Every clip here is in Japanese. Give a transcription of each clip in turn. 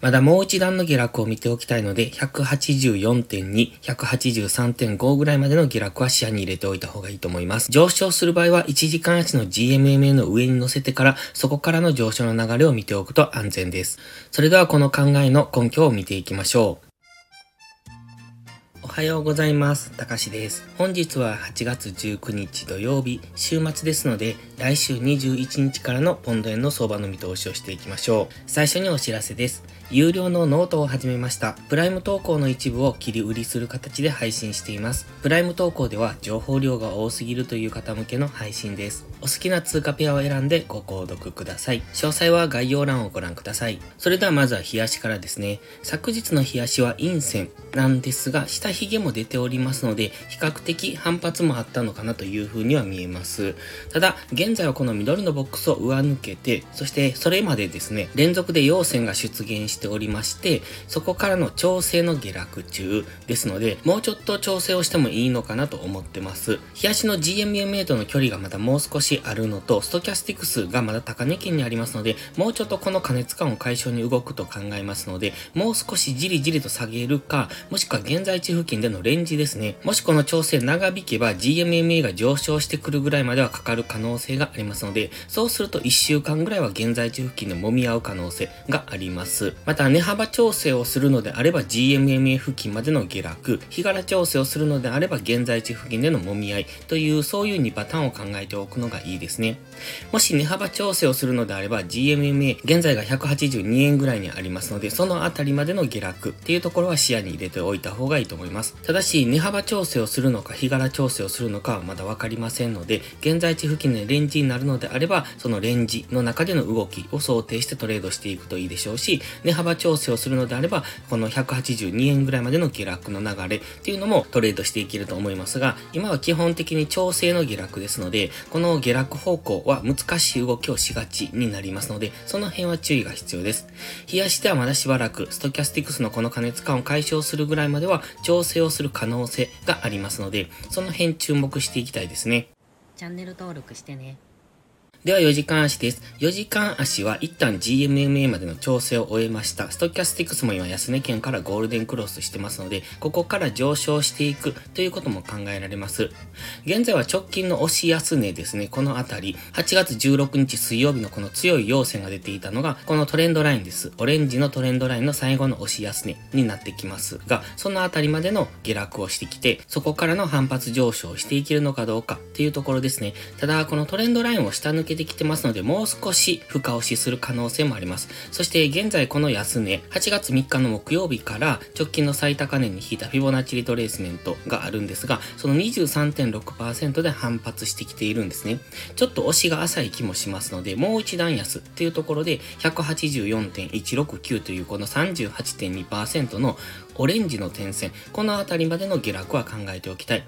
まだもう一段の下落を見ておきたいので、184.2、183.5ぐらいまでの下落は視野に入れておいた方がいいと思います。上昇する場合は1時間足の GMMA の上に乗せてから、そこからの上昇の流れを見ておくと安全です。それではこの考えの根拠を見ていきましょう。おはようございます。たかしです。本日は8月19日土曜日、週末ですので、来週21日からのポンド円の相場の見通しをしていきましょう。最初にお知らせです。有料のノートを始めました。プライム投稿の一部を切り売りする形で配信しています。プライム投稿では情報量が多すぎるという方向けの配信です。お好きな通貨ペアを選んでご購読ください。詳細は概要欄をご覧ください。それではまずは冷やしからですね。昨日の冷やしは陰線なんですが、下髭も出ておりますので、比較的反発もあったのかなというふうには見えます。ただ、現在はこの緑のボックスを上抜けて、そしてそれまでですね、連続で陽線が出現してしておりまして、そこからの調整の下落中ですので、もうちょっと調整をしてもいいのかなと思ってます。冷やしの GMMA との距離がまだもう少しあるのと、ストキャスティクスがまだ高値圏にありますので、もうちょっとこの加熱感を解消に動くと考えますので、もう少しじりじりと下げるか、もしくは現在地付近でのレンジですね。もしこの調整長引けば GMMA が上昇してくるぐらいまではかかる可能性がありますので、そうすると1週間ぐらいは現在地付近で揉み合う可能性があります。また、値幅調整をするのであれば GMMA 付近までの下落、日柄調整をするのであれば現在地付近での揉み合いという、そういう2パターンを考えておくのがいいですね。もし値幅調整をするのであれば GMMA 現在が182円ぐらいにありますのでそのあたりまでの下落っていうところは視野に入れておいた方がいいと思います。ただし値幅調整をするのか日柄調整をするのかはまだわかりませんので現在地付近でレンジになるのであればそのレンジの中での動きを想定してトレードしていくといいでしょうし値幅調整をするのであればこの182円ぐらいまでの下落の流れっていうのもトレードしていけると思いますが今は基本的に調整の下落ですのでこの下落方向は難しい動きをしがちになりますので、その辺は注意が必要です。冷やしてはまだしばらく、ストキャスティクスのこの加熱感を解消するぐらいまでは調整をする可能性がありますので、その辺注目していきたいですね。チャンネル登録してね。では4時間足です。4時間足は一旦 GMMA までの調整を終えました。ストキャスティックスも今安値圏からゴールデンクロスしてますので、ここから上昇していくということも考えられます。現在は直近の押し安値ですね。このあたり、8月16日水曜日のこの強い陽線が出ていたのが、このトレンドラインです。オレンジのトレンドラインの最後の押し安値になってきますが、そのあたりまでの下落をしてきて、そこからの反発上昇していけるのかどうかっていうところですね。ただ、このトレンドラインを下抜けてきてますので、もう少し深押しする可能性もあります。そして現在この安値、8月3日の木曜日から直近の最高値に引いたフィボナッチリトレースメントがあるんですが、その23.6%で反発してきているんですね。ちょっと押しが浅い気もしますので、もう一段安っていうところで184.169というこの38.2%のオレンジの点線、この辺りまでの下落は考えておきたい。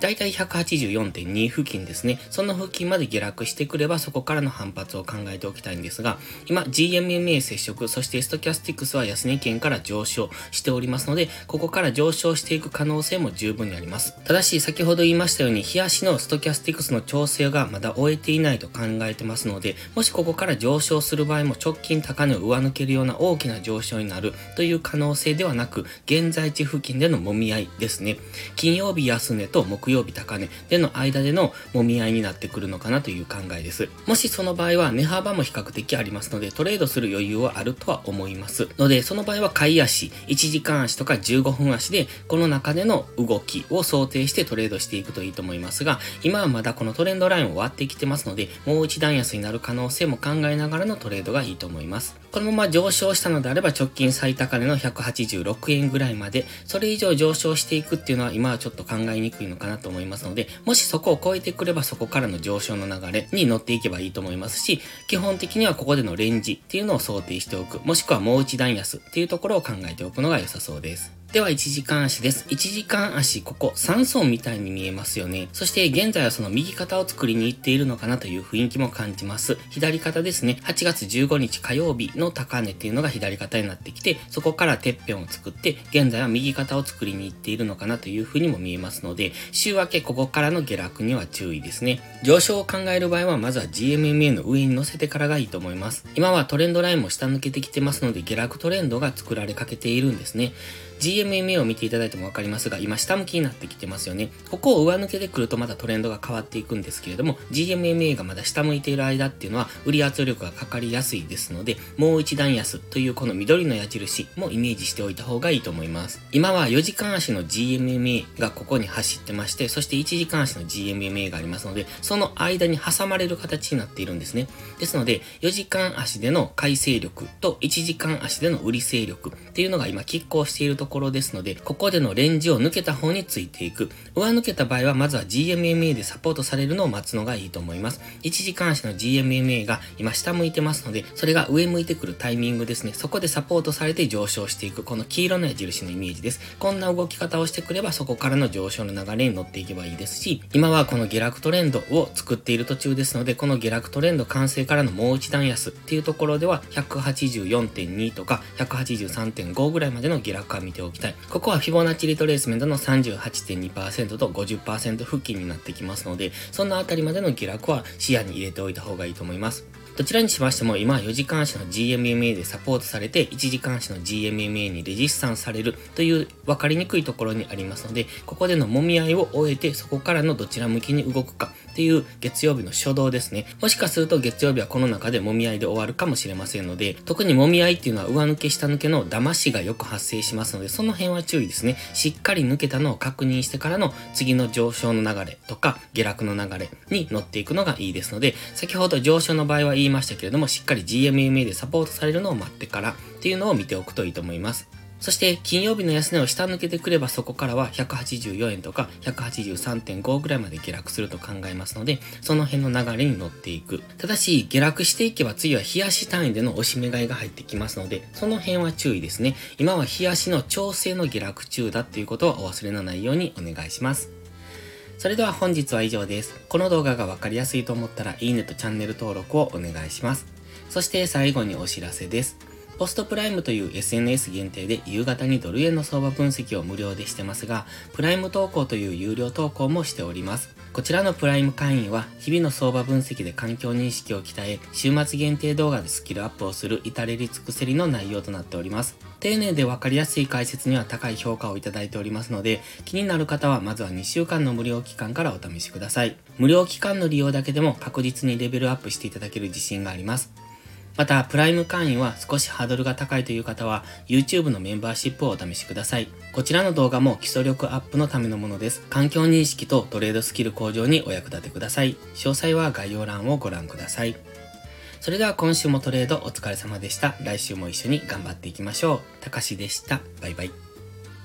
だいたい184.2付近ですね。その付近まで下落してくればそこからの反発を考えておきたいんですが、今 GMMA 接触、そしてストキャスティックスは安値圏から上昇しておりますので、ここから上昇していく可能性も十分にあります。ただし、先ほど言いましたように、日足のストキャスティックスの調整がまだ終えていないと考えてますので、もしここから上昇する場合も直近高値を上抜けるような大きな上昇になるという可能性ではなく、現在地付近での揉み合いですね。金曜日安値と木曜日高値での間での揉み合いになってくるのかなという考えです。もしその場合は値幅も比較的ありますので、トレードする余裕はあるとは思います。ので、その場合は買い足、1時間足とか15分足で、この中での動きを想定してトレードしていくといいと思いますが、今はまだこのトレンドラインを割ってきてますので、もう一段安になる可能性も考えながらのトレードがいいと思います。このまま上昇したのであれば直近最高値の186円ぐらいまで、それ以上上昇していくっていうのは今はちょっと考えにくいのかなと思いますので、もしそこを超えてくればそこからの上昇の流れに乗っていけばいいと思いますし、基本的にはここでのレンジっていうのを想定しておく、もしくはもう一段安っていうところを考えておくのが良さそうです。では、1時間足です。1時間足、ここ3層みたいに見えますよね。そして、現在はその右肩を作りに行っているのかなという雰囲気も感じます。左肩ですね。8月15日火曜日の高値っていうのが左肩になってきて、そこからてっぺんを作って、現在は右肩を作りに行っているのかなという風にも見えますので、週明けここからの下落には注意ですね。上昇を考える場合は、まずは GMMA の上に乗せてからがいいと思います。今はトレンドラインも下抜けてきてますので、下落トレンドが作られかけているんですね。GMMA を見ていただいてもわかりますが、今下向きになってきてますよね。ここを上抜けてくるとまたトレンドが変わっていくんですけれども、GMMA がまだ下向いている間っていうのは、売り圧力がかかりやすいですので、もう一段安というこの緑の矢印もイメージしておいた方がいいと思います。今は4時間足の GMMA がここに走ってまして、そして1時間足の GMMA がありますので、その間に挟まれる形になっているんですね。ですので、4時間足での買い勢力と1時間足での売り勢力っていうのが今拮抗しているところですので、ここでのレンジを抜けた方についていく。上抜けた場合は、まずは GMMA でサポートされるのを待つのがいいと思います。1時間足の GMMA が今下向いてますので、それが上向いてくるタイミングですね。そこでサポートされて上昇していく。この黄色の矢印のイメージです。こんな動き方をしてくれば、そこからの上昇の流れに乗っていけばいいですし、今はこの下落トレンドを作っている途中ですので、この下落トレンド完成からのもう一段安っていうところでは、184.2とか183.5ぐらいまでの下落は見てておきたい。ここはフィボナッチリトレースメントの38.2%と50%付近になってきますので、そのあたりまでの下落は視野に入れておいた方がいいと思います。どちらにしましても今は4時間足の GMMA でサポートされて1時間足の GMMA にレジスタンスされるという分かりにくいところにありますので、ここでの揉み合いを終えてそこからのどちら向きに動くかっていう月曜日の初動ですね。もしかすると月曜日はこの中で揉み合いで終わるかもしれませんので、特に揉み合いっていうのは上抜け下抜けの騙しがよく発生しますので、その辺は注意ですね。しっかり抜けたのを確認してからの次の上昇の流れとか下落の流れに乗っていくのがいいですので、先ほど上昇の場合は言いいましたけれども、しっかり GMMA でサポートされるのを待ってからっていうのを見ておくといいと思います。そして金曜日の安値を下抜けてくればそこからは184円とか183.5ぐらいまで下落すると考えますので、その辺の流れに乗っていく。ただし、下落していけば次は冷やし単位での押し目買いが入ってきますので、その辺は注意ですね。今は冷やしの調整の下落中だっていうことはお忘れのないようにお願いします。それでは本日は以上です。この動画がわかりやすいと思ったら、いいねとチャンネル登録をお願いします。そして最後にお知らせです。ポストプライムという SNS 限定で夕方にドル円の相場分析を無料でしてますが、プライム投稿という有料投稿もしております。こちらのプライム会員は日々の相場分析で環境認識を鍛え、週末限定動画でスキルアップをする至れり尽くせりの内容となっております。丁寧でわかりやすい解説には高い評価をいただいておりますので、気になる方はまずは2週間の無料期間からお試しください。無料期間の利用だけでも確実にレベルアップしていただける自信があります。また、プライム会員は少しハードルが高いという方は、YouTube のメンバーシップをお試しください。こちらの動画も基礎力アップのためのものです。環境認識とトレードスキル向上にお役立てください。詳細は概要欄をご覧ください。それでは今週もトレードお疲れ様でした。来週も一緒に頑張っていきましょう。たかしでした。バイバイ。